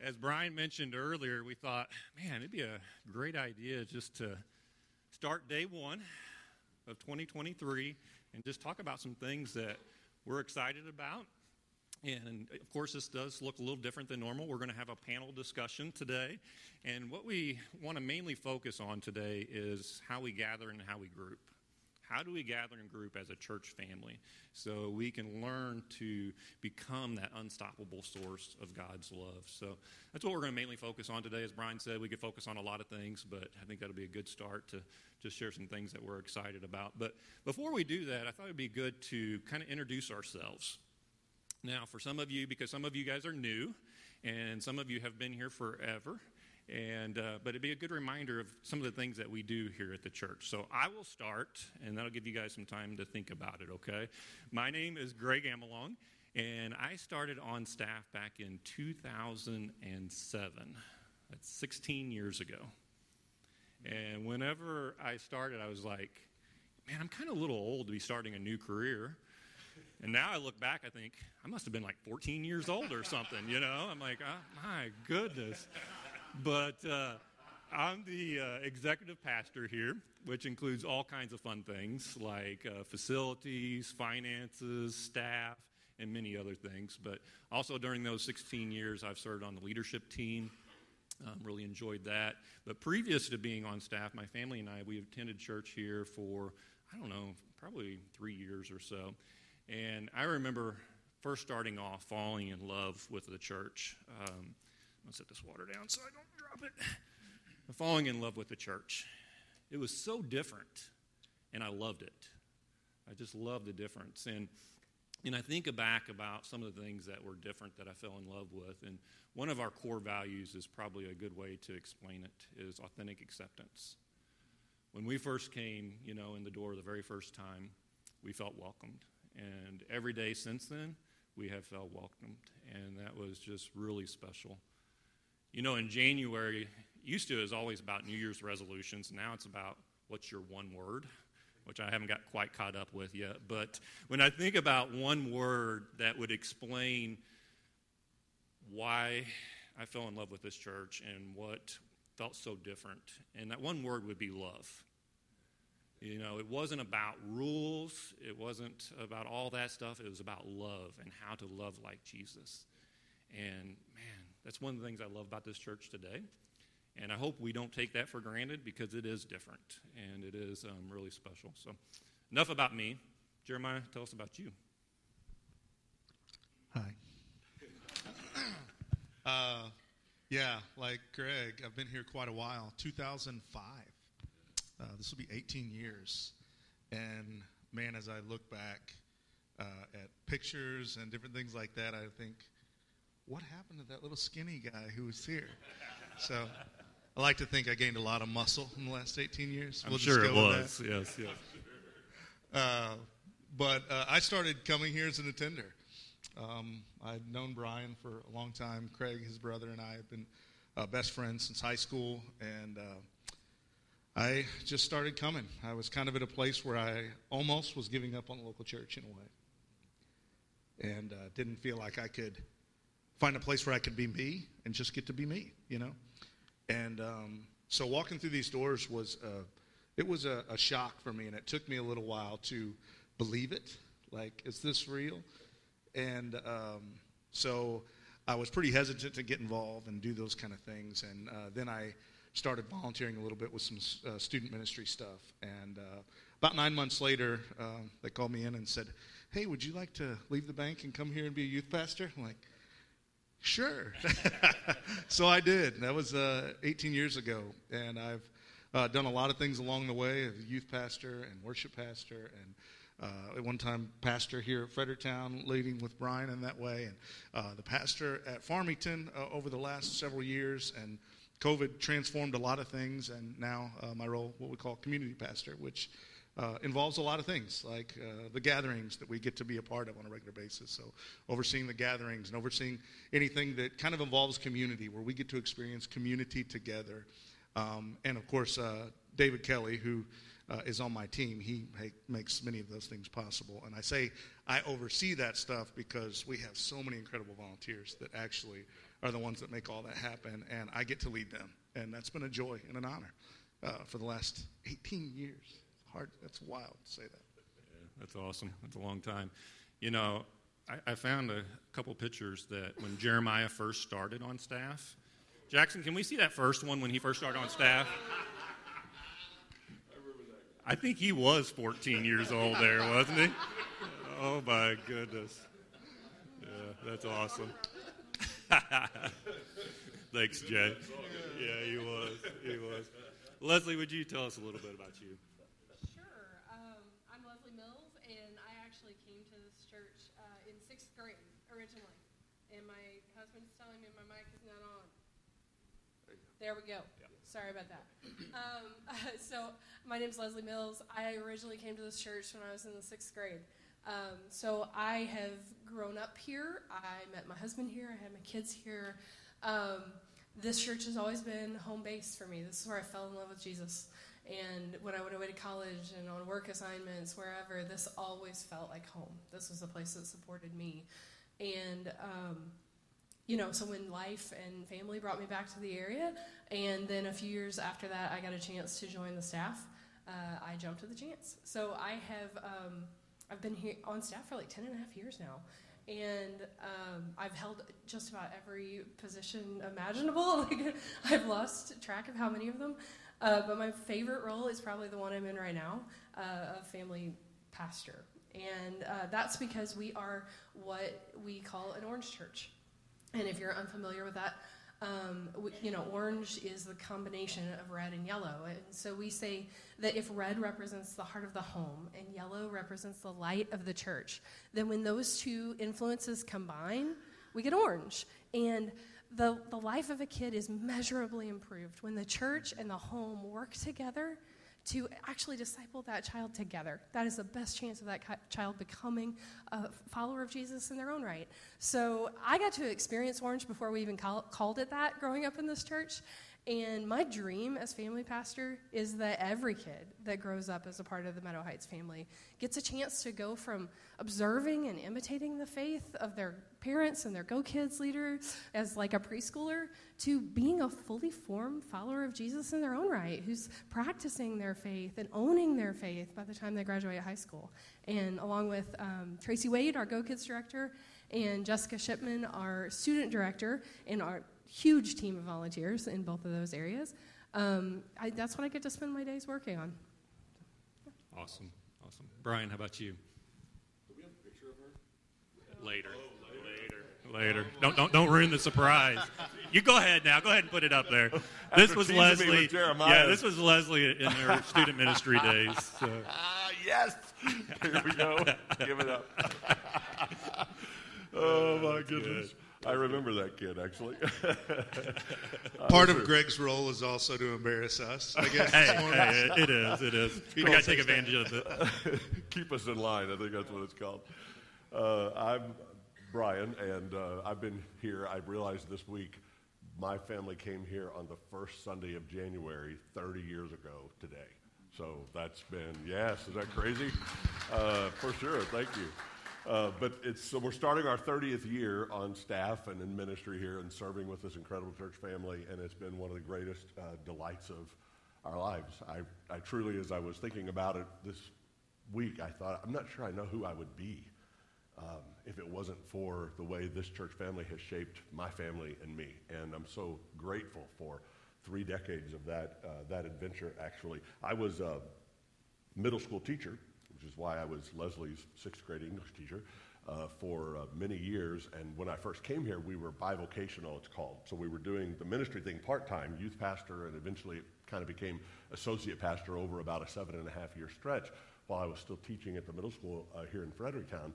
As Brian mentioned earlier, we thought, man, it'd be a great idea just to start day one of 2023 and just talk about some things that we're excited about. And of course, this does look a little different than normal. We're going to have a panel discussion today. And what we want to mainly focus on today is how we gather and how we group. How do we gather and group as a church family so we can learn to become that unstoppable source of God's love? So that's what we're going to mainly focus on today. As Brian said, we could focus on a lot of things, but I think that'll be a good start to just share some things that we're excited about. But before we do that, I thought it'd be good to kind of introduce ourselves. Now, for some of you, because some of you guys are new, and some of you have been here forever, and uh, but it'd be a good reminder of some of the things that we do here at the church. So I will start, and that'll give you guys some time to think about it. Okay, my name is Greg Amelong, and I started on staff back in 2007. That's 16 years ago. And whenever I started, I was like, man, I'm kind of a little old to be starting a new career. And now I look back, I think I must have been like 14 years old or something, you know? I'm like, oh, my goodness. But uh, I'm the uh, executive pastor here, which includes all kinds of fun things like uh, facilities, finances, staff, and many other things. But also during those 16 years, I've served on the leadership team. Um, really enjoyed that. But previous to being on staff, my family and I, we attended church here for, I don't know, probably three years or so. And I remember first starting off falling in love with the church. Um, I'm going to set this water down so I don't drop it. Falling in love with the church. It was so different, and I loved it. I just loved the difference. And, and I think back about some of the things that were different that I fell in love with. And one of our core values is probably a good way to explain it is authentic acceptance. When we first came, you know, in the door the very first time, we felt welcomed. And every day since then, we have felt welcomed. And that was just really special. You know, in January, used to is always about New Year's resolutions. Now it's about what's your one word, which I haven't got quite caught up with yet. But when I think about one word that would explain why I fell in love with this church and what felt so different, and that one word would be love. You know, it wasn't about rules, it wasn't about all that stuff. It was about love and how to love like Jesus. And man, that's one of the things I love about this church today. And I hope we don't take that for granted because it is different and it is um, really special. So, enough about me. Jeremiah, tell us about you. Hi. Uh, yeah, like Greg, I've been here quite a while. 2005. Uh, this will be 18 years. And man, as I look back uh, at pictures and different things like that, I think, what happened to that little skinny guy who was here? So I like to think I gained a lot of muscle in the last 18 years. I'm we'll sure it was. Yes, yes. Uh, but uh, I started coming here as an attender. Um, I'd known Brian for a long time. Craig, his brother, and I have been uh, best friends since high school, and uh, I just started coming. I was kind of at a place where I almost was giving up on the local church in a way, and uh, didn't feel like I could find a place where I could be me and just get to be me, you know. And um, so walking through these doors was uh, it was a, a shock for me, and it took me a little while to believe it. Like, is this real? And um, so I was pretty hesitant to get involved and do those kind of things. And uh, then I started volunteering a little bit with some uh, student ministry stuff. And uh, about nine months later, uh, they called me in and said, Hey, would you like to leave the bank and come here and be a youth pastor? I'm like, Sure. so I did. That was uh, 18 years ago. And I've uh, done a lot of things along the way as a youth pastor and worship pastor and uh, at one time pastor here at Fredericktown, leading with Brian in that way, and uh, the pastor at Farmington uh, over the last several years, and COVID transformed a lot of things, and now uh, my role, what we call community pastor, which uh, involves a lot of things, like uh, the gatherings that we get to be a part of on a regular basis. So, overseeing the gatherings and overseeing anything that kind of involves community, where we get to experience community together. Um, and of course, uh, David Kelly, who uh, is on my team, he makes many of those things possible. And I say I oversee that stuff because we have so many incredible volunteers that actually are the ones that make all that happen, and I get to lead them, and that's been a joy and an honor uh, for the last 18 years. Hard, that's wild to say that. Yeah, that's awesome. That's a long time. You know, I, I found a couple pictures that when Jeremiah first started on staff. Jackson, can we see that first one when he first started on staff? I think he was 14 years old there, wasn't he? Oh my goodness. Yeah, that's awesome. Thanks, Jay. Yeah, he was. He was. Leslie, would you tell us a little bit about you? Sure. Um, I'm Leslie Mills, and I actually came to this church uh, in sixth grade originally. And my husband's telling me my mic is not on. There we go. Sorry about that. Um, so, my name's Leslie Mills. I originally came to this church when I was in the sixth grade. Um, so I have grown up here. I met my husband here. I had my kids here. Um, this church has always been home base for me. This is where I fell in love with Jesus. And when I went away to college and on work assignments, wherever, this always felt like home. This was a place that supported me. And, um, you know, so when life and family brought me back to the area, and then a few years after that, I got a chance to join the staff, uh, I jumped at the chance. So I have. Um, I've been here on staff for like 10 and a half years now. And um, I've held just about every position imaginable. I've lost track of how many of them. Uh, but my favorite role is probably the one I'm in right now uh, of family pastor. And uh, that's because we are what we call an orange church. And if you're unfamiliar with that, um, you know, orange is the combination of red and yellow. And so we say that if red represents the heart of the home and yellow represents the light of the church, then when those two influences combine, we get orange. And the, the life of a kid is measurably improved when the church and the home work together to actually disciple that child together. That is the best chance of that child becoming a follower of Jesus in their own right. So I got to experience Orange before we even call, called it that growing up in this church. And my dream as family pastor is that every kid that grows up as a part of the Meadow Heights family gets a chance to go from observing and imitating the faith of their parents and their Go Kids leader as like a preschooler to being a fully formed follower of Jesus in their own right, who's practicing their faith and owning their faith by the time they graduate high school. And along with um, Tracy Wade, our Go Kids director, and Jessica Shipman, our student director, and our huge team of volunteers in both of those areas. Um, I, that's what I get to spend my days working on. Awesome, awesome. Brian, how about you? Do we have a picture of her? Later, oh, later, later. Don't don't don't ruin the surprise. You go ahead now. Go ahead and put it up there. This was Leslie. Yeah, this was Leslie in her student ministry days. So. Ah, yes. Here we go. Give it up. oh my goodness. Good. I remember that kid actually. Part of Greg's role is also to embarrass us. I guess. hey, hey, it is. It is. We got to take advantage of it. Keep us in line. I think that's what it's called. Uh, I'm Brian, and uh, I've been here. I realized this week my family came here on the first Sunday of January 30 years ago today. So that's been yes. Is that crazy? Uh, for sure. Thank you. Uh, but it's so we're starting our 30th year on staff and in ministry here and serving with this incredible church family, and it's been one of the greatest uh, delights of our lives. I, I truly, as I was thinking about it this week, I thought, I'm not sure I know who I would be um, if it wasn't for the way this church family has shaped my family and me. And I'm so grateful for three decades of that, uh, that adventure, actually. I was a middle school teacher which is why I was Leslie's sixth grade English teacher uh, for uh, many years. And when I first came here, we were bivocational, it's called. So we were doing the ministry thing part time, youth pastor, and eventually it kind of became associate pastor over about a seven and a half year stretch while I was still teaching at the middle school uh, here in Fredericktown.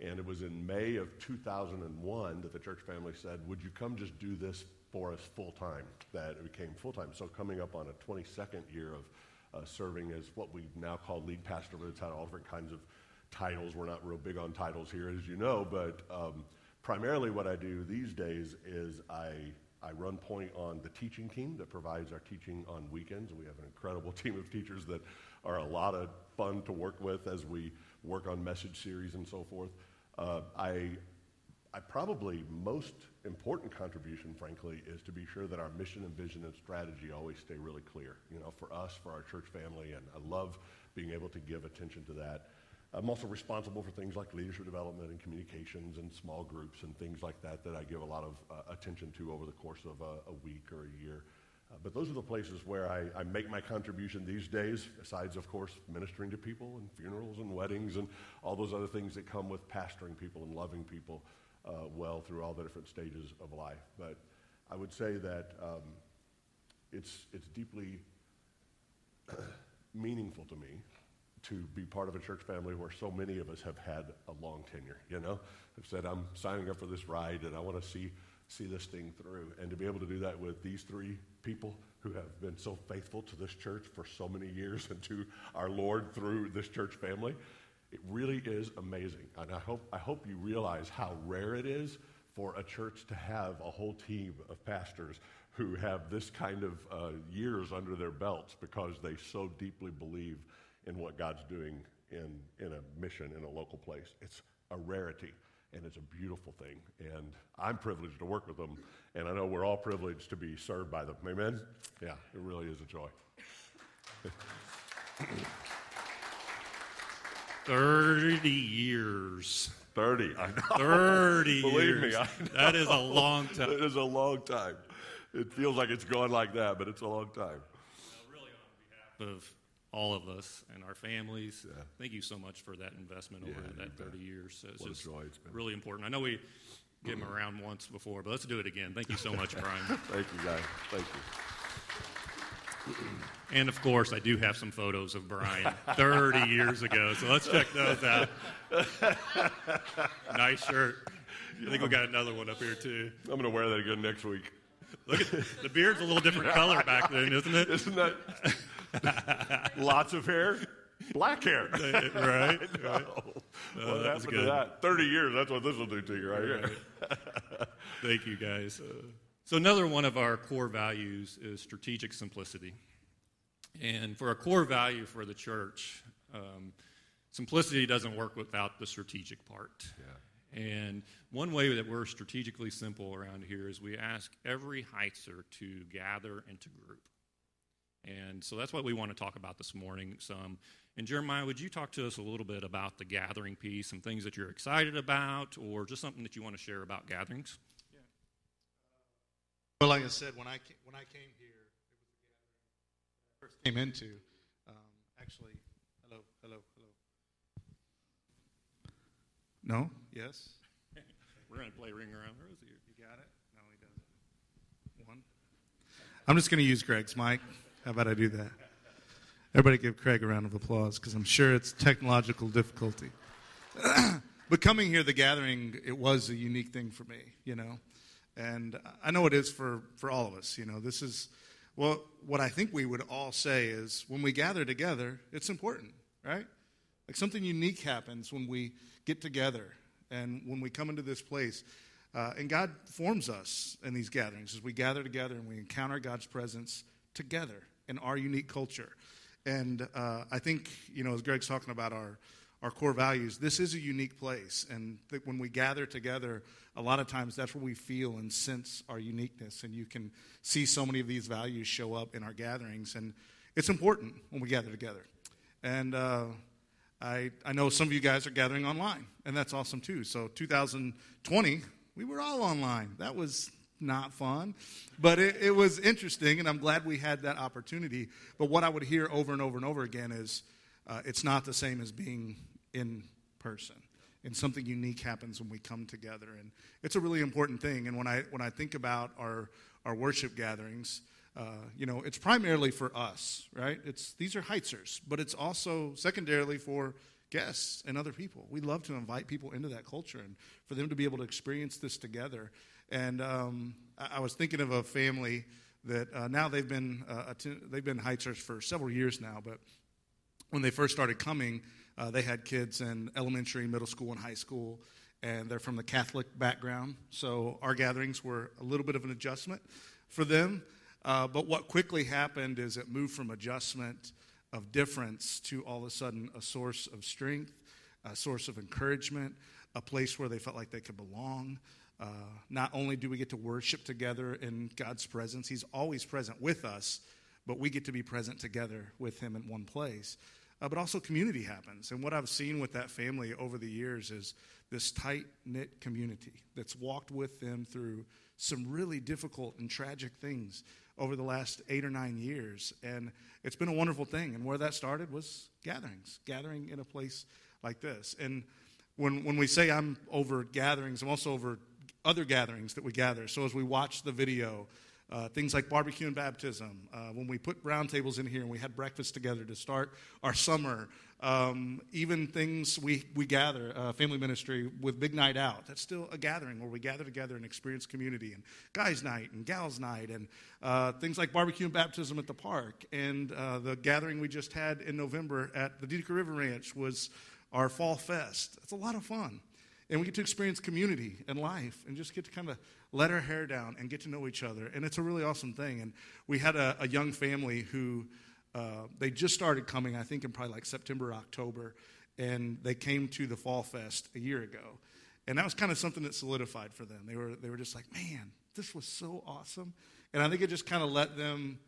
And it was in May of 2001 that the church family said, Would you come just do this for us full time? That it became full time. So coming up on a 22nd year of uh, serving as what we now call lead pastor, but it's had all different kinds of titles. We're not real big on titles here, as you know, but um, primarily what I do these days is I, I run point on the teaching team that provides our teaching on weekends. We have an incredible team of teachers that are a lot of fun to work with as we work on message series and so forth. Uh, I I probably most important contribution, frankly, is to be sure that our mission and vision and strategy always stay really clear. You know, for us, for our church family, and I love being able to give attention to that. I'm also responsible for things like leadership development and communications and small groups and things like that that I give a lot of uh, attention to over the course of a, a week or a year. Uh, but those are the places where I, I, make my contribution these days, besides, of course, ministering to people and funerals and weddings and all those other things that come with pastoring people and loving people uh, well through all the different stages of life. But I would say that um, it's, it's deeply meaningful to me to be part of a church family where so many of us have had a long tenure, you know, have said, I'm signing up for this ride and I want to see, see this thing through. And to be able to do that with these three people who have been so faithful to this church for so many years and to our Lord through this church family, it really is amazing. And I hope, I hope you realize how rare it is for a church to have a whole team of pastors who have this kind of uh, years under their belts because they so deeply believe in what God's doing in, in a mission in a local place. It's a rarity and it's a beautiful thing. And I'm privileged to work with them, and I know we're all privileged to be served by them. Amen? Yeah, it really is a joy. 30 years. 30, I know. 30 Believe years. me. That is a long time. It is a long time. It feels like it's gone like that, but it's a long time. really on behalf of all of us and our families. Yeah. Thank you so much for that investment over Yeah, that you 30 years. So it's What a just joy it's been. really important. I know we gave him around once before, but let's do it again. Thank you so much, Brian. Thank you, guys. Thank you. And of course, I do have some photos of Brian 30 years ago, so let's check those out. nice shirt. I think we got another one up here too. I'm going to wear that again next week. Look at the beard's a little different color back then, isn't it? Isn't that lots of hair? Black hair. right, right. No. Uh, what that was happened to good. that? 30 years, that's what this will do to you right here. Thank you, guys. So, another one of our core values is strategic simplicity. And for a core value for the church, um, simplicity doesn't work without the strategic part. And one way that we're strategically simple around here is we ask every Heitzer to gather into group. And so that's what we want to talk about this morning some. And Jeremiah, would you talk to us a little bit about the gathering piece, some things that you're excited about, or just something that you want to share about gatherings? Yeah. Well, like I said, when I came, when I came here, it was the gathering I first came into. Um, actually, hello, hello, hello. No? Yes? We're going to play Ring Around the Rosie. You got it? No, he doesn't. One. I'm just going to use Greg's mic. How about I do that? Everybody give Craig a round of applause because I'm sure it's technological difficulty. but coming here, the gathering, it was a unique thing for me, you know. And I know it is for, for all of us, you know. This is, well, what I think we would all say is when we gather together, it's important, right? Like something unique happens when we get together and when we come into this place. Uh, and God forms us in these gatherings as we gather together and we encounter God's presence together in our unique culture. And uh, I think, you know, as Greg's talking about our, our core values, this is a unique place. And that when we gather together, a lot of times that's where we feel and sense our uniqueness. And you can see so many of these values show up in our gatherings. And it's important when we gather together. And uh, I, I know some of you guys are gathering online, and that's awesome too. So 2020, we were all online. That was not fun, but it, it was interesting, and I'm glad we had that opportunity. But what I would hear over and over and over again is uh, it's not the same as being in person. And something unique happens when we come together, and it's a really important thing. And when I when I think about our our worship gatherings, uh, you know, it's primarily for us, right? It's these are Heitzers, but it's also secondarily for guests and other people. We love to invite people into that culture and for them to be able to experience this together. And um, I, I was thinking of a family that uh, now they've been uh, atten- they've been Heitzers for several years now, but when they first started coming, uh, they had kids in elementary, middle school, and high school, and they're from the Catholic background. So our gatherings were a little bit of an adjustment for them. Uh, but what quickly happened is it moved from adjustment of difference to all of a sudden a source of strength, a source of encouragement, a place where they felt like they could belong. Uh, not only do we get to worship together in God's presence, He's always present with us, but we get to be present together with Him in one place. Uh, but also, community happens. And what I've seen with that family over the years is this tight knit community that's walked with them through some really difficult and tragic things over the last eight or nine years. And it's been a wonderful thing. And where that started was gatherings, gathering in a place like this. And when, when we say I'm over gatherings, I'm also over other gatherings that we gather. So as we watch the video, uh, things like barbecue and baptism, uh, when we put round tables in here and we had breakfast together to start our summer, um, even things we, we gather, uh, family ministry with Big Night Out, that's still a gathering where we gather together and experience community, and guys' night and gals' night, and uh, things like barbecue and baptism at the park. And uh, the gathering we just had in November at the Dedeker River Ranch was our fall fest. It's a lot of fun. And we get to experience community and life and just get to kind of let our hair down and get to know each other. And it's a really awesome thing. And we had a, a young family who uh, they just started coming, I think, in probably like September, October. And they came to the Fall Fest a year ago. And that was kind of something that solidified for them. They were, they were just like, man, this was so awesome. And I think it just kind of let them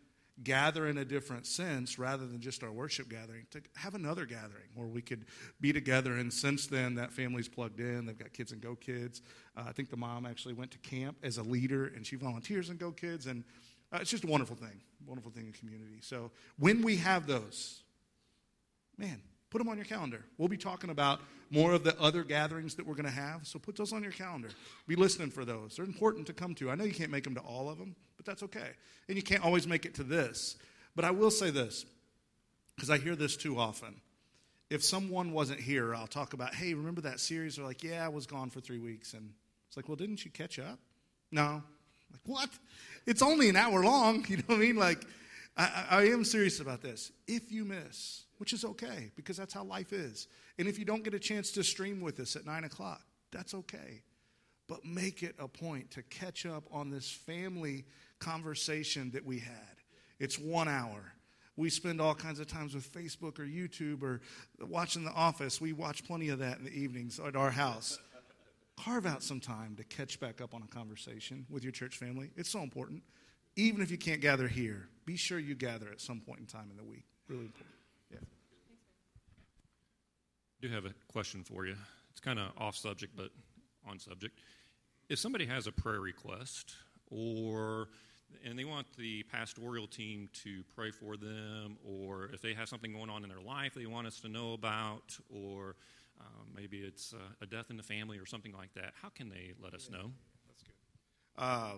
gather in a different sense rather than just our worship gathering, to have another gathering where we could be together. And since then, that family's plugged in. They've got kids and Go Kids. Uh, I think the mom actually went to camp as a leader and she volunteers in Go Kids. And uh, it's just a wonderful thing, wonderful thing in community. So when we have those, man, put them on your calendar. We'll be talking about more of the other gatherings that we're going to have. So put those on your calendar. Be listening for those. They're important to come to. I know you can't make them to all of them, but that's okay. And you can't always make it to this. But I will say this, because I hear this too often. If someone wasn't here, I'll talk about, hey, remember that series? They're like, yeah, I was gone for three weeks. And it's like, well, didn't you catch up? No. Like, what? It's only an hour long. You know what I mean? Like, I, I am serious about this. If you miss, which is okay because that's how life is. And if you don't get a chance to stream with us at 9 o'clock, that's okay. But make it a point to catch up on this family conversation that we had. It's one hour. We spend all kinds of times with Facebook or YouTube or watching The Office. We watch plenty of that in the evenings at our house. Carve out some time to catch back up on a conversation with your church family. It's so important. Even if you can't gather here, be sure you gather at some point in time in the week. Really important Yeah. I do have a question for you. It's kind of off subject, but on subject. If somebody has a prayer request or and they want the pastoral team to pray for them, or if they have something going on in their life they want us to know about, or um, maybe it's uh, a death in the family or something like that, how can they let us know? That's good. Uh,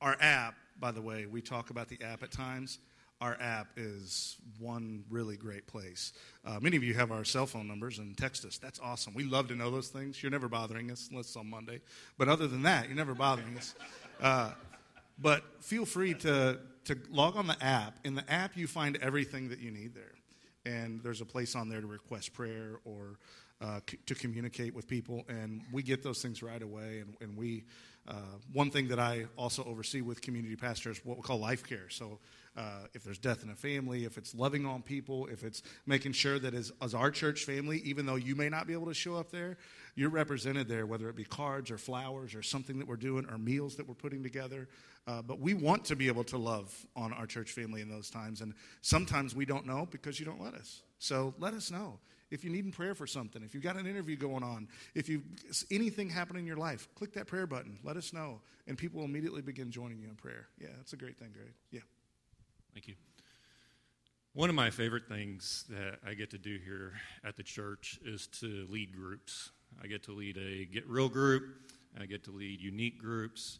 our app, by the way, we talk about the app at times our app is one really great place. Uh, many of you have our cell phone numbers and text us. That's awesome. We love to know those things. You're never bothering us unless it's on Monday. But other than that, you're never bothering us. Uh, but feel free to, to log on the app. In the app, you find everything that you need there. And there's a place on there to request prayer or uh, c- to communicate with people. And we get those things right away. And, and we, one thing that I also oversee with community pastors, what we call life care. So uh, if there's death in a family, if it's loving on people, if it's making sure that as, as our church family, even though you may not be able to show up there, you're represented there, whether it be cards or flowers or something that we're doing or meals that we're putting together. Uh, but we want to be able to love on our church family in those times. And sometimes we don't know because you don't let us. So let us know. If you need prayer for something, if you've got an interview going on, if you anything happening in your life, click that prayer button. Let us know, and people will immediately begin joining you in prayer. Yeah, that's a great thing, Greg. Yeah. Thank you. One of my favorite things that I get to do here at the church is to lead groups. I get to lead a Get Real group, I get to lead unique groups.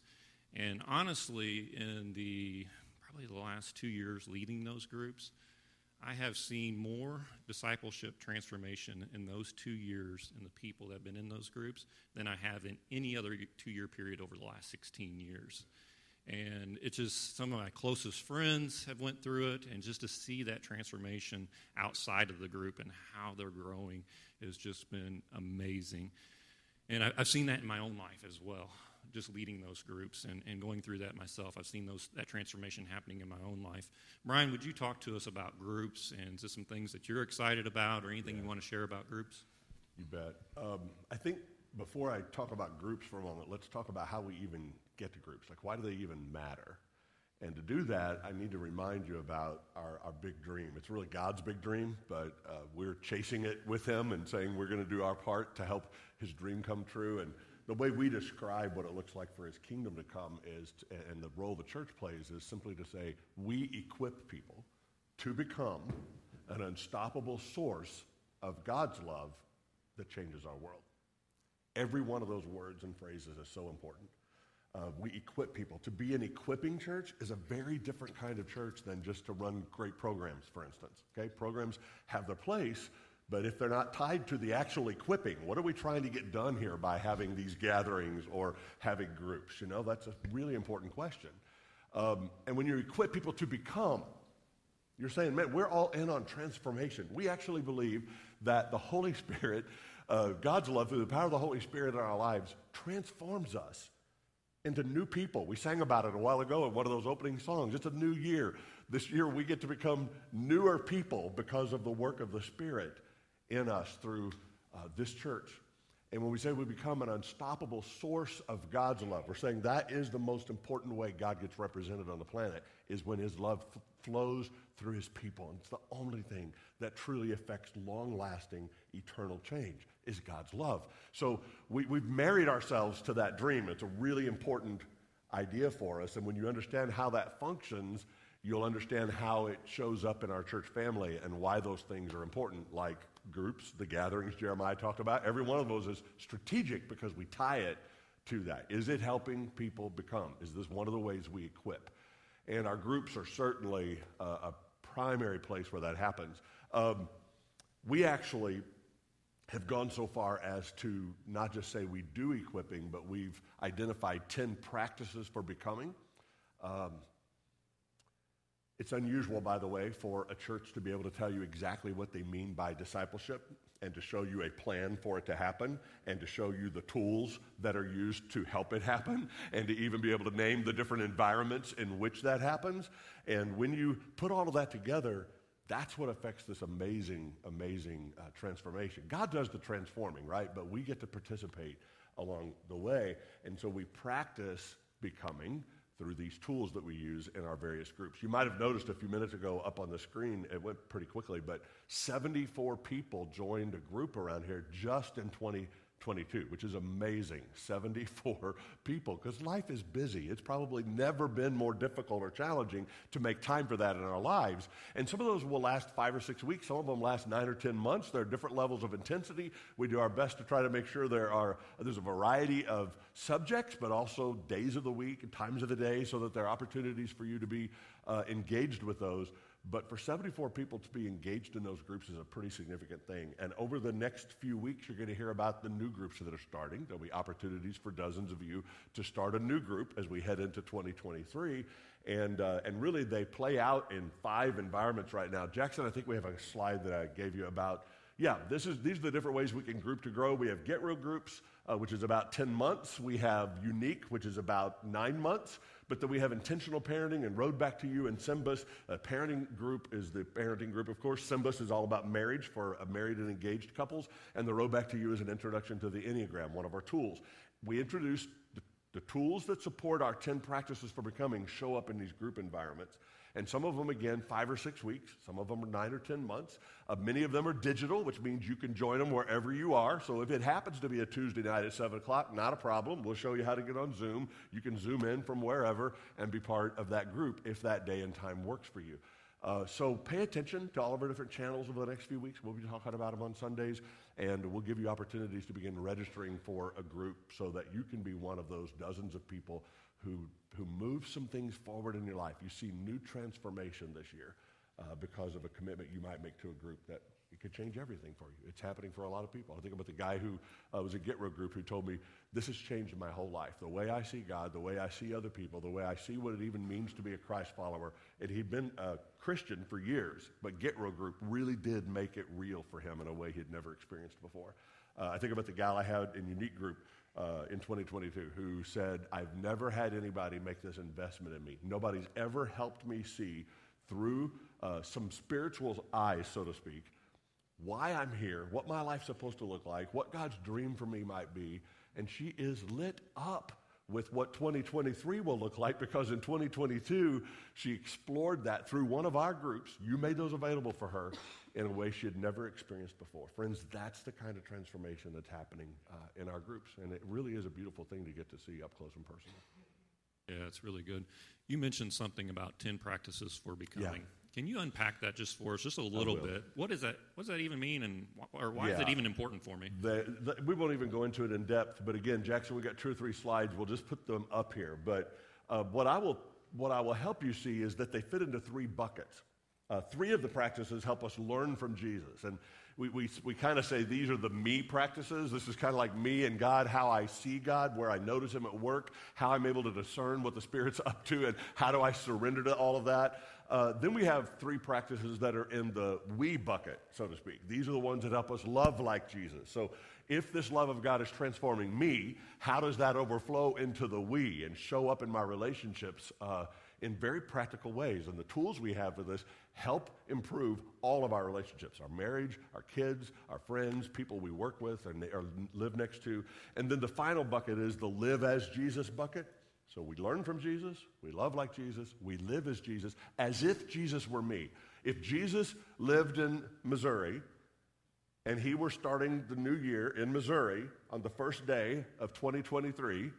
And honestly, in the probably the last two years leading those groups, I have seen more discipleship transformation in those two years in the people that have been in those groups than I have in any other two year period over the last 16 years. And it's just some of my closest friends have went through it and just to see that transformation outside of the group and how they're growing has just been amazing. And I, have seen that in my own life as well just leading those groups and, and going through that myself i've seen those that transformation happening in my own life brian would you talk to us about groups and just some things that you're excited about or anything yeah. you want to share about groups you bet um, i think before I talk about groups for a moment, let's talk about how we even get to groups. Like, why do they even matter? And to do that, I need to remind you about our, our big dream. It's really God's big dream, but uh, we're chasing it with Him and saying we're going to do our part to help His dream come true. And the way we describe what it looks like for His kingdom to come is, to, and the role the church plays is simply to say we equip people to become an unstoppable source of God's love that changes our world. Every one of those words and phrases is so important. Uh, we equip people. To be an equipping church is a very different kind of church than just to run great programs, for instance. Okay, programs have their place, but if they're not tied to the actual equipping, what are we trying to get done here by having these gatherings or having groups? You know, that's a really important question. Um, and when you equip people to become, you're saying, man, we're all in on transformation. We actually believe that the Holy Spirit, uh, God's love through the power of the Holy Spirit in our lives, transforms us into new people. We sang about it a while ago in one of those opening songs. It's a new year. This year we get to become newer people because of the work of the Spirit in us through uh, this church. And when we say we become an unstoppable source of God's love, we're saying that is the most important way God gets represented on the planet, is when his love f- flows through his people. And it's the only thing that truly affects long lasting, eternal change is God's love. So we, we've married ourselves to that dream. It's a really important idea for us. And when you understand how that functions, you'll understand how it shows up in our church family and why those things are important, like groups, the gatherings Jeremiah talked about. Every one of those is strategic because we tie it to that. Is it helping people become? Is this one of the ways we equip? And our groups are certainly a, a primary place where that happens. Um, we actually have gone so far as to not just say we do equipping, but we've identified 10 practices for becoming. Um, it's unusual, by the way, for a church to be able to tell you exactly what they mean by discipleship and to show you a plan for it to happen and to show you the tools that are used to help it happen and to even be able to name the different environments in which that happens. And when you put all of that together, that's what affects this amazing, amazing uh, transformation. God does the transforming, right? But we get to participate along the way. And so we practice becoming through these tools that we use in our various groups. You might have noticed a few minutes ago up on the screen, it went pretty quickly, but 74 people joined a group around here just in 20 22, which is amazing. 74 people, because life is busy. It's probably never been more difficult or challenging to make time for that in our lives. And some of those will last five or six weeks, some of them last nine or 10 months. There are different levels of intensity. We do our best to try to make sure there are, there's a variety of subjects, but also days of the week and times of the day so that there are opportunities for you to be uh, engaged with those. But for 74 people to be engaged in those groups is a pretty significant thing. And over the next few weeks, you're going to hear about the new groups that are starting. There'll be opportunities for dozens of you to start a new group as we head into 2023. And, uh, and really, they play out in five environments right now. Jackson, I think we have a slide that I gave you about. Yeah, this is, these are the different ways we can group to grow. We have Get Real groups, uh, which is about 10 months. We have Unique, which is about nine months but that we have intentional parenting and Road Back to You and SYMBIS. A parenting group is the parenting group, of course. SYMBIS is all about marriage for married and engaged couples, and the Road Back to You is an introduction to the Enneagram, one of our tools. We introduce the, the tools that support our 10 practices for becoming show up in these group environments. And some of them, again, five or six weeks. Some of them are nine or 10 months. Uh, many of them are digital, which means you can join them wherever you are. So if it happens to be a Tuesday night at 7 o'clock, not a problem. We'll show you how to get on Zoom. You can zoom in from wherever and be part of that group if that day and time works for you. Uh, so pay attention to all of our different channels over the next few weeks. We'll be talking about them on Sundays, and we'll give you opportunities to begin registering for a group so that you can be one of those dozens of people who, who move some things forward in your life. You see new transformation this year uh, because of a commitment you might make to a group that it could change everything for you. It's happening for a lot of people. I think about the guy who uh, was a Get Real group who told me, This has changed my whole life. The way I see God, the way I see other people, the way I see what it even means to be a Christ follower. And he'd been a Christian for years, but Get Real group really did make it real for him in a way he'd never experienced before. Uh, I think about the gal I had in Unique Group uh, in 2022 who said, I've never had anybody make this investment in me. Nobody's ever helped me see through uh, some spiritual eyes, so to speak, why I'm here, what my life's supposed to look like, what God's dream for me might be. And she is lit up with what 2023 will look like because in 2022, she explored that through one of our groups. You made those available for her in a way she had never experienced before. Friends, that's the kind of transformation that's happening uh, in our groups. And it really is a beautiful thing to get to see up close and personal. Yeah, it's really good. You mentioned something about 10 practices for becoming. Can you unpack that just for us, just a little bit? What is that? What does that even mean, and or why yeah. is it even important for me? The, the, we won't even go into it in depth, but again, Jackson, we got two or three slides. We'll just put them up here. But uh, what I will what I will help you see is that they fit into three buckets. Uh, three of the practices help us learn from Jesus, and we, we, we kind of say these are the me practices. This is kind of like me and God, how I see God, where I notice Him at work, how I'm able to discern what the Spirit's up to, and how do I surrender to all of that. Uh, then we have three practices that are in the we bucket, so to speak. These are the ones that help us love like Jesus. So if this love of God is transforming me, how does that overflow into the we and show up in my relationships uh, in very practical ways? And the tools we have for this help improve all of our relationships our marriage, our kids, our friends, people we work with and or live next to. And then the final bucket is the live as Jesus bucket. So we learn from Jesus, we love like Jesus, we live as Jesus, as if Jesus were me. If Jesus lived in Missouri and he were starting the new year in Missouri on the first day of 2023,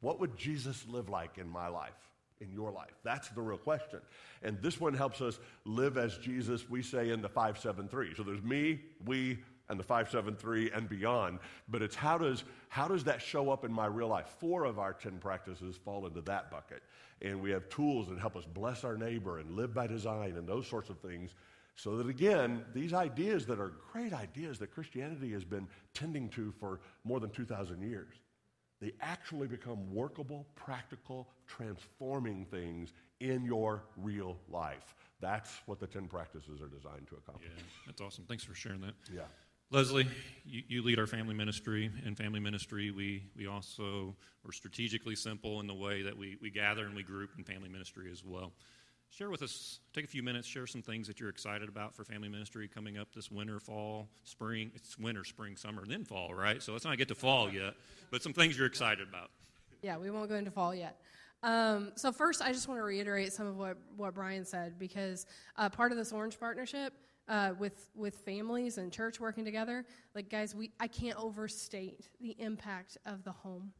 what would Jesus live like in my life? in your life? That's the real question. And this one helps us live as Jesus, we say in the 573. So there's me, we, and the 573 and beyond. But it's how does, how does that show up in my real life? Four of our 10 practices fall into that bucket. And we have tools that help us bless our neighbor and live by design and those sorts of things. So that again, these ideas that are great ideas that Christianity has been tending to for more than 2,000 years, they actually become workable, practical, transforming things in your real life. That's what the 10 practices are designed to accomplish. Yeah, that's awesome. Thanks for sharing that. Yeah. Leslie, you, you, lead our family ministry. In family ministry, we, we also are strategically simple in the way that we, we gather and we group in family ministry as well. Share with us, take a few minutes, share some things that you're excited about for family ministry coming up this winter, fall, spring. It's winter, spring, summer, then fall, right? So let's not get to fall yet, but some things you're excited about. Yeah, we won't go into fall yet. Um, so first, I just want to reiterate some of what, what Brian said because uh, part of this Orange Partnership uh, with with families and church working together, like guys, we I can't overstate the impact of the home.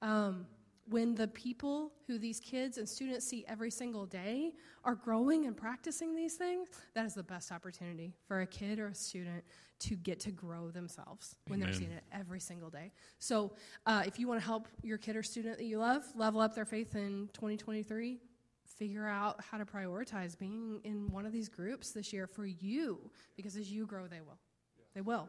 Um, when the people who these kids and students see every single day are growing and practicing these things, that is the best opportunity for a kid or a student to get to grow themselves when Amen. they're seeing it every single day. So, uh, if you want to help your kid or student that you love level up their faith in 2023, figure out how to prioritize being in one of these groups this year for you, because as you grow, they will. They will.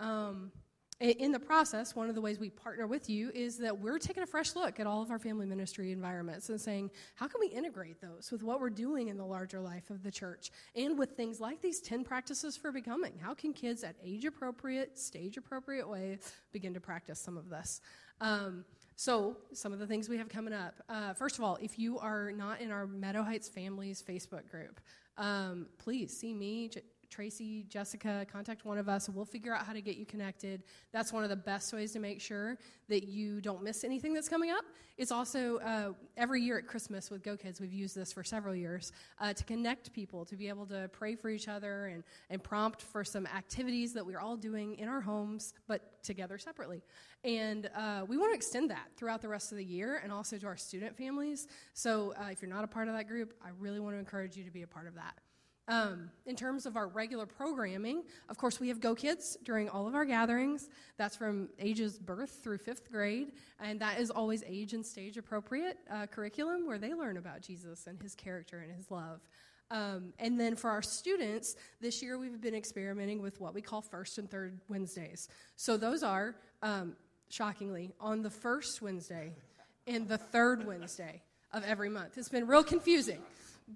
Um, in the process, one of the ways we partner with you is that we're taking a fresh look at all of our family ministry environments and saying, how can we integrate those with what we're doing in the larger life of the church and with things like these 10 practices for becoming? How can kids at age appropriate, stage appropriate way begin to practice some of this? Um, so, some of the things we have coming up. Uh, first of all, if you are not in our Meadow Heights Families Facebook group, um, please see me, Tracy, Jessica, contact one of us, we'll figure out how to get you connected. That's one of the best ways to make sure that you don't miss anything that's coming up. It's also uh, every year at Christmas with Go Kids, we've used this for several years uh, to connect people, to be able to pray for each other and, and prompt for some activities that we're all doing in our homes, but together separately. And uh, we want to extend that throughout the rest of the year and also to our student families. So uh, if you're not a part of that group, I really want to encourage you to be a part of that. Um, in terms of our regular programming, of course, we have Go Kids during all of our gatherings. That's from ages birth through fifth grade, and that is always age and stage appropriate uh, curriculum where they learn about Jesus and his character and his love. Um, and then for our students, this year we've been experimenting with what we call first and third Wednesdays. So those are, um, shockingly, on the first Wednesday and the third Wednesday of every month. It's been real confusing.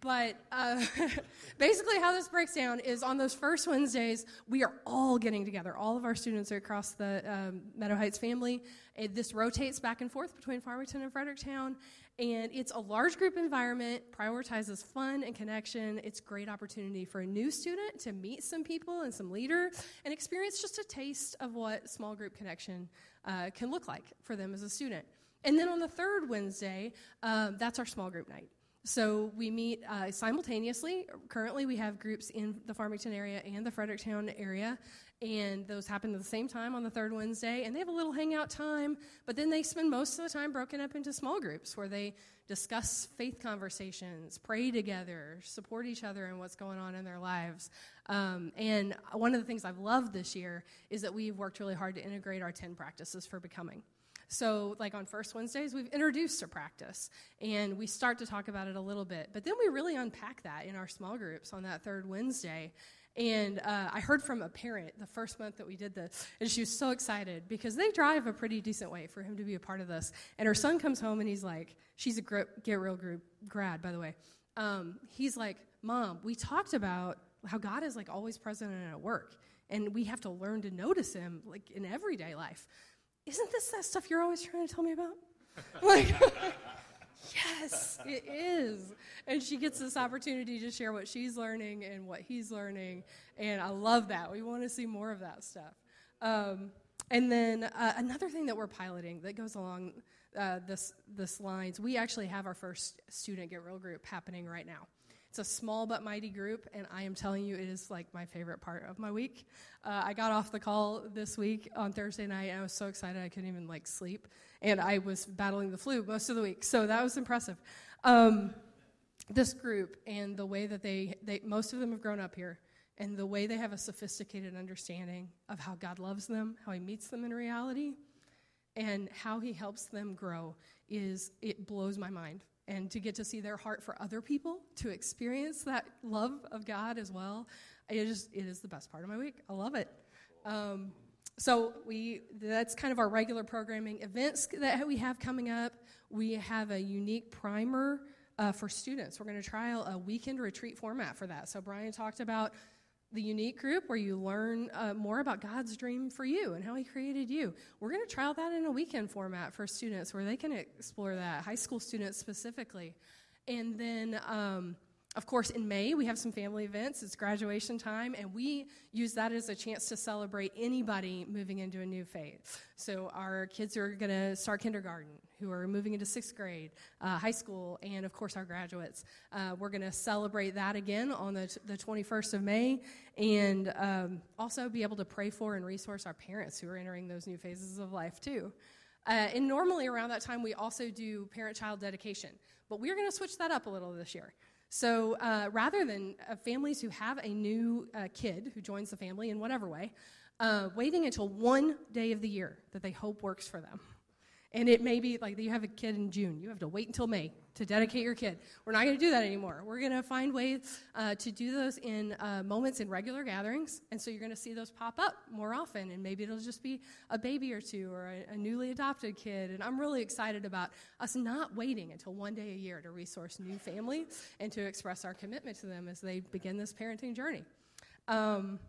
But uh, basically, how this breaks down is on those first Wednesdays, we are all getting together. All of our students are across the um, Meadow Heights family. It, this rotates back and forth between Farmington and Fredericktown. And it's a large group environment, prioritizes fun and connection. It's great opportunity for a new student to meet some people and some leader and experience just a taste of what small group connection uh, can look like for them as a student. And then on the third Wednesday, um, that's our small group night. So we meet uh, simultaneously. Currently, we have groups in the Farmington area and the Fredericktown area, and those happen at the same time on the third Wednesday. And they have a little hangout time, but then they spend most of the time broken up into small groups where they discuss faith conversations, pray together, support each other in what's going on in their lives. Um, and one of the things I've loved this year is that we've worked really hard to integrate our 10 practices for becoming. So, like on first Wednesdays, we've introduced a practice and we start to talk about it a little bit. But then we really unpack that in our small groups on that third Wednesday. And uh, I heard from a parent the first month that we did this, and she was so excited because they drive a pretty decent way for him to be a part of this. And her son comes home and he's like, she's a Get Real group grad, by the way. Um, he's like, Mom, we talked about how God is like always present and at work, and we have to learn to notice Him like in everyday life isn't this that stuff you're always trying to tell me about? like, yes, it is. And she gets this opportunity to share what she's learning and what he's learning. And I love that. We want to see more of that stuff. Um, and then uh, another thing that we're piloting that goes along uh, this, this lines, we actually have our first student Get Real group happening right now. It's a small but mighty group, and I am telling you, it is like my favorite part of my week. Uh, I got off the call this week on Thursday night, and I was so excited I couldn't even like sleep, and I was battling the flu most of the week, so that was impressive. Um, this group and the way that they, they, most of them have grown up here, and the way they have a sophisticated understanding of how God loves them, how He meets them in reality, and how He helps them grow is it blows my mind and to get to see their heart for other people, to experience that love of God as well. It is, it is the best part of my week. I love it. Um, so we that's kind of our regular programming events that we have coming up. We have a unique primer uh, for students. We're going to trial a weekend retreat format for that. So Brian talked about the unique group where you learn uh, more about God's dream for you and how He created you. We're going to trial that in a weekend format for students where they can explore that, high school students specifically. And then um, of course, in May, we have some family events. It's graduation time, and we use that as a chance to celebrate anybody moving into a new faith. So, our kids are going to start kindergarten, who are moving into sixth grade, uh, high school, and of course, our graduates. Uh, we're going to celebrate that again on the, t- the 21st of May, and um, also be able to pray for and resource our parents who are entering those new phases of life, too. Uh, and normally around that time, we also do parent child dedication, but we're going to switch that up a little this year. So uh, rather than uh, families who have a new uh, kid who joins the family in whatever way, uh, waiting until one day of the year that they hope works for them. And it may be like you have a kid in June, you have to wait until May to dedicate your kid. We're not going to do that anymore. We're going to find ways uh, to do those in uh, moments in regular gatherings. And so you're going to see those pop up more often. And maybe it'll just be a baby or two or a, a, newly adopted kid. And I'm really excited about us not waiting until one day a year to resource new family and to express our commitment to them as they begin this parenting journey. Um,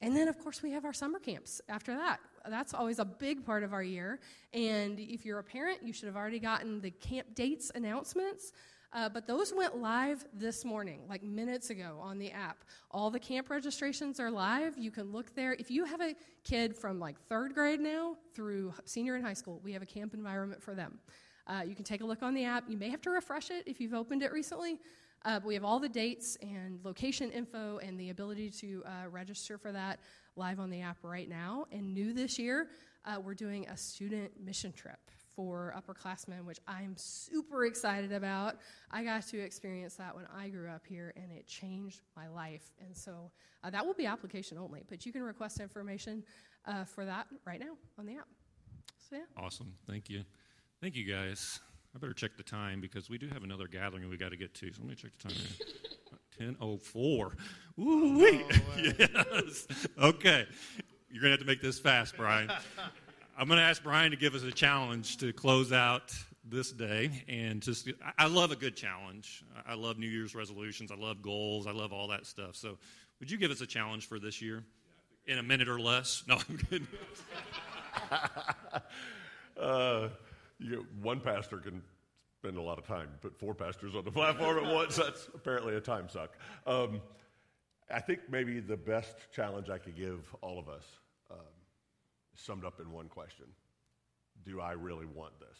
and then, of course, we have our summer camps after that. That's always a big part of our year. And if you're a parent, you should have already gotten the camp dates announcements. Uh, but those went live this morning, like minutes ago on the app. All the camp registrations are live. You can look there. If you have a kid from like third grade now through senior in high school, we have a camp environment for them. Uh, you can take a look on the app. You may have to refresh it if you've opened it recently, uh, but we have all the dates and location info and the ability to uh, register for that live on the app right now. And new this year, uh, we're doing a student mission trip for upperclassmen, which I'm super excited about. I got to experience that when I grew up here, and it changed my life. And so uh, that will be application only, but you can request information uh, for that right now on the app. So, yeah. Awesome. Thank you. Thank you, guys. I better check the time because we do have another gathering we got to get to. So let me check the time. 10:04. Ooh, wait. yes. Okay. You're going to have to make this fast, Brian. I'm going to ask Brian to give us a challenge to close out this day and just I love a good challenge. I love New Year's resolutions. I love goals. I love all that stuff. So, would you give us a challenge for this year in a minute or less? No, I'm kidding. uh, you, one pastor can spend a lot of time. Put four pastors on the platform at once, that's apparently a time suck. Um, I think maybe the best challenge I could give all of us um, summed up in one question Do I really want this?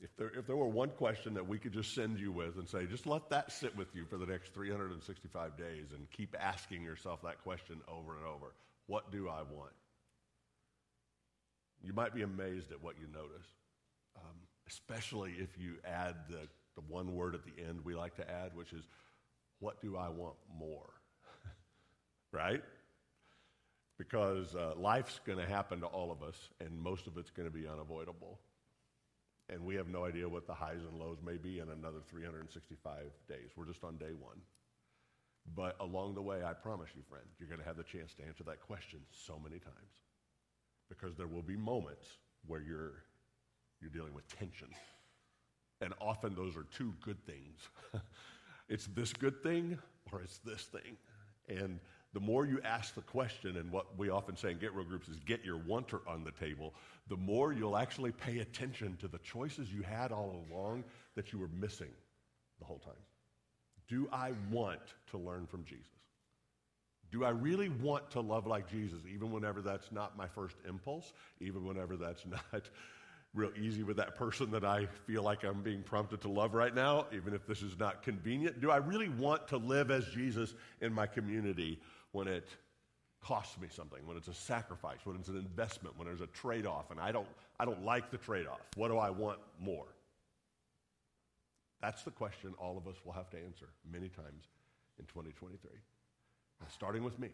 If there, if there were one question that we could just send you with and say, just let that sit with you for the next 365 days and keep asking yourself that question over and over what do I want? You might be amazed at what you notice, um, especially if you add the, the one word at the end we like to add, which is, what do I want more? right? Because uh, life's going to happen to all of us, and most of it's going to be unavoidable. And we have no idea what the highs and lows may be in another 365 days. We're just on day one. But along the way, I promise you, friend, you're going to have the chance to answer that question so many times. Because there will be moments where you're, you're dealing with tension. And often those are two good things. it's this good thing or it's this thing. And the more you ask the question, and what we often say in Get Real groups is get your wanter on the table, the more you'll actually pay attention to the choices you had all along that you were missing the whole time. Do I want to learn from Jesus? Do I really want to love like Jesus, even whenever that's not my first impulse, even whenever that's not real easy with that person that I feel like I'm being prompted to love right now, even if this is not convenient? Do I really want to live as Jesus in my community when it costs me something, when it's a sacrifice, when it's an investment, when there's a trade off, and I don't, I don't like the trade off? What do I want more? That's the question all of us will have to answer many times in 2023. Now, starting with me,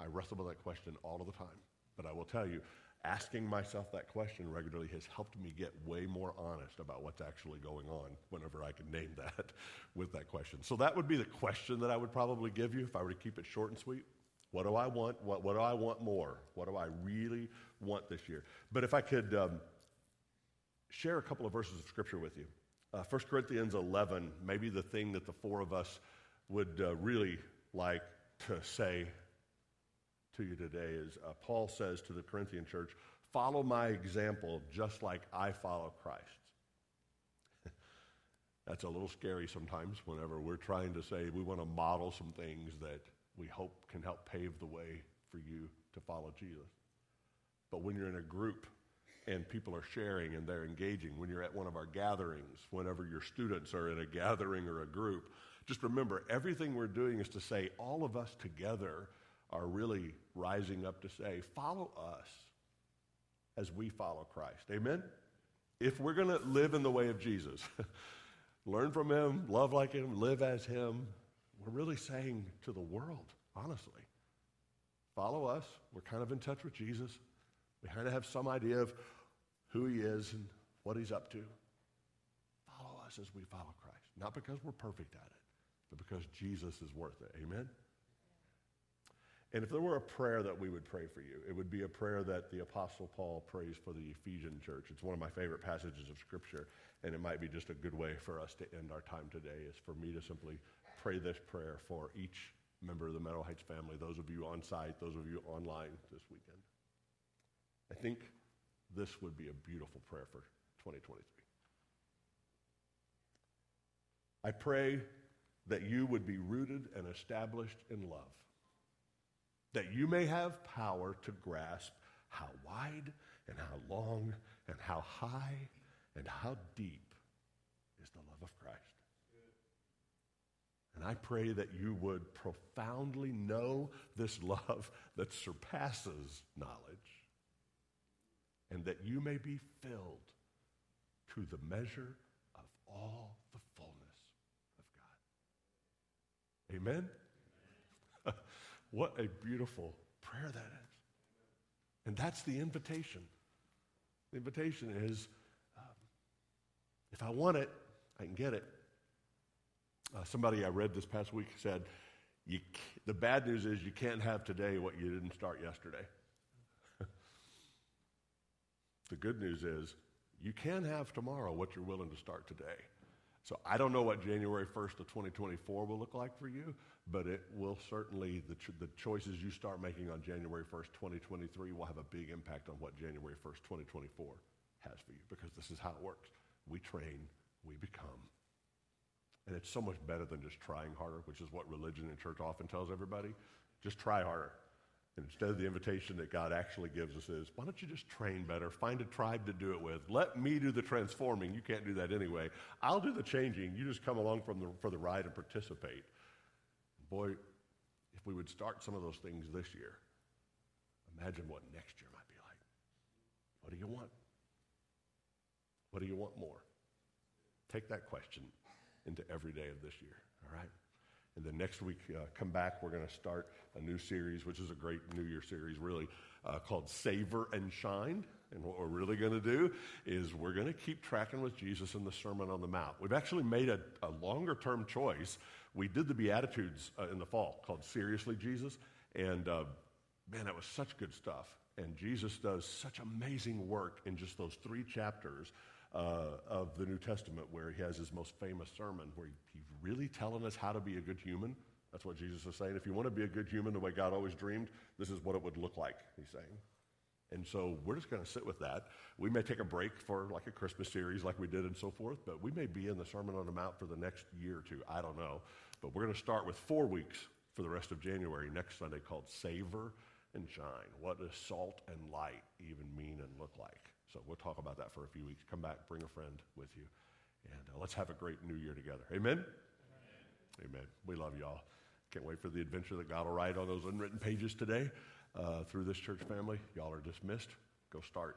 I wrestle with that question all of the time. But I will tell you, asking myself that question regularly has helped me get way more honest about what's actually going on whenever I can name that with that question. So that would be the question that I would probably give you if I were to keep it short and sweet. What do I want? What, what do I want more? What do I really want this year? But if I could um, share a couple of verses of scripture with you. Uh, 1 Corinthians 11, maybe the thing that the four of us would uh, really like to say to you today is uh, Paul says to the Corinthian church, Follow my example just like I follow Christ. That's a little scary sometimes whenever we're trying to say we want to model some things that we hope can help pave the way for you to follow Jesus. But when you're in a group and people are sharing and they're engaging, when you're at one of our gatherings, whenever your students are in a gathering or a group, just remember everything we're doing is to say all of us together are really rising up to say, follow us as we follow Christ. Amen? If we're going to live in the way of Jesus, learn from him, love like him, live as him, we're really saying to the world, honestly, follow us. We're kind of in touch with Jesus. We kind of have some idea of who he is and what he's up to. Follow us as we follow Christ. Not because we're perfect at it, but because Jesus is worth it. Amen? And if there were a prayer that we would pray for you, it would be a prayer that the Apostle Paul prays for the Ephesian church. It's one of my favorite passages of Scripture, and it might be just a good way for us to end our time today, is for me to simply pray this prayer for each member of the Meadow Heights family, those of you on site, those of you online this weekend. I think this would be a beautiful prayer for 2023. I pray that you would be rooted and established in love, that you may have power to grasp how wide and how long and how high and how deep is the love of Christ. And I pray that you would profoundly know this love that surpasses knowledge and that you may be filled to the measure of all the fullness of God. Amen? What a beautiful prayer that is. And that's the invitation. The invitation is um, if I want it, I can get it. Uh, somebody I read this past week said, the bad news is you can't have today what you didn't start yesterday. The good news is you can have tomorrow what you're willing to start today. So I don't know what January 1st of 2024 will look like for you, but it will certainly, the, the choices you start making on January 1st, 2023 will have a big impact on what January 1st, 2024 has for you because this is how it works. We train, we become. And it's so much better than just trying harder, which is what religion and church often tells everybody. Just try harder. And instead of the invitation that God actually gives us is, why don't you just train better? Find a tribe to do it with. Let me do the transforming. You can't do that anyway. I'll do the changing. You just come along from the, for the ride and participate. Boy, if we would start some of those things this year, imagine what next year might be like. What do you want? What do you want more? Take that question into every day of this year, all right? And then next week, uh, come back. We're going to start a new series, which is a great New Year series, really, uh, called Savor and Shine. And what we're really going to do is we're going to keep tracking with Jesus in the Sermon on the Mount. We've actually made a, a longer term choice. We did the Beatitudes uh, in the fall called Seriously Jesus. And uh, man, that was such good stuff. And Jesus does such amazing work in just those three chapters uh, of the New Testament where he has his most famous sermon, where he, he's really telling us how to be a good human. That's what Jesus is saying. If you want to be a good human the way God always dreamed, this is what it would look like, he's saying. And so we're just going to sit with that. We may take a break for like a Christmas series like we did and so forth, but we may be in the Sermon on the Mount for the next year or two. I don't know. But we're going to start with four weeks for the rest of January next Sunday called Savor and Shine. What does salt and light even mean and look like? So we'll talk about that for a few weeks. Come back, bring a friend with you, and uh, let's have a great new year together. Amen? Amen? Amen. We love y'all. Can't wait for the adventure that God will write on those unwritten pages today uh, through this church family. Y'all are dismissed. Go start.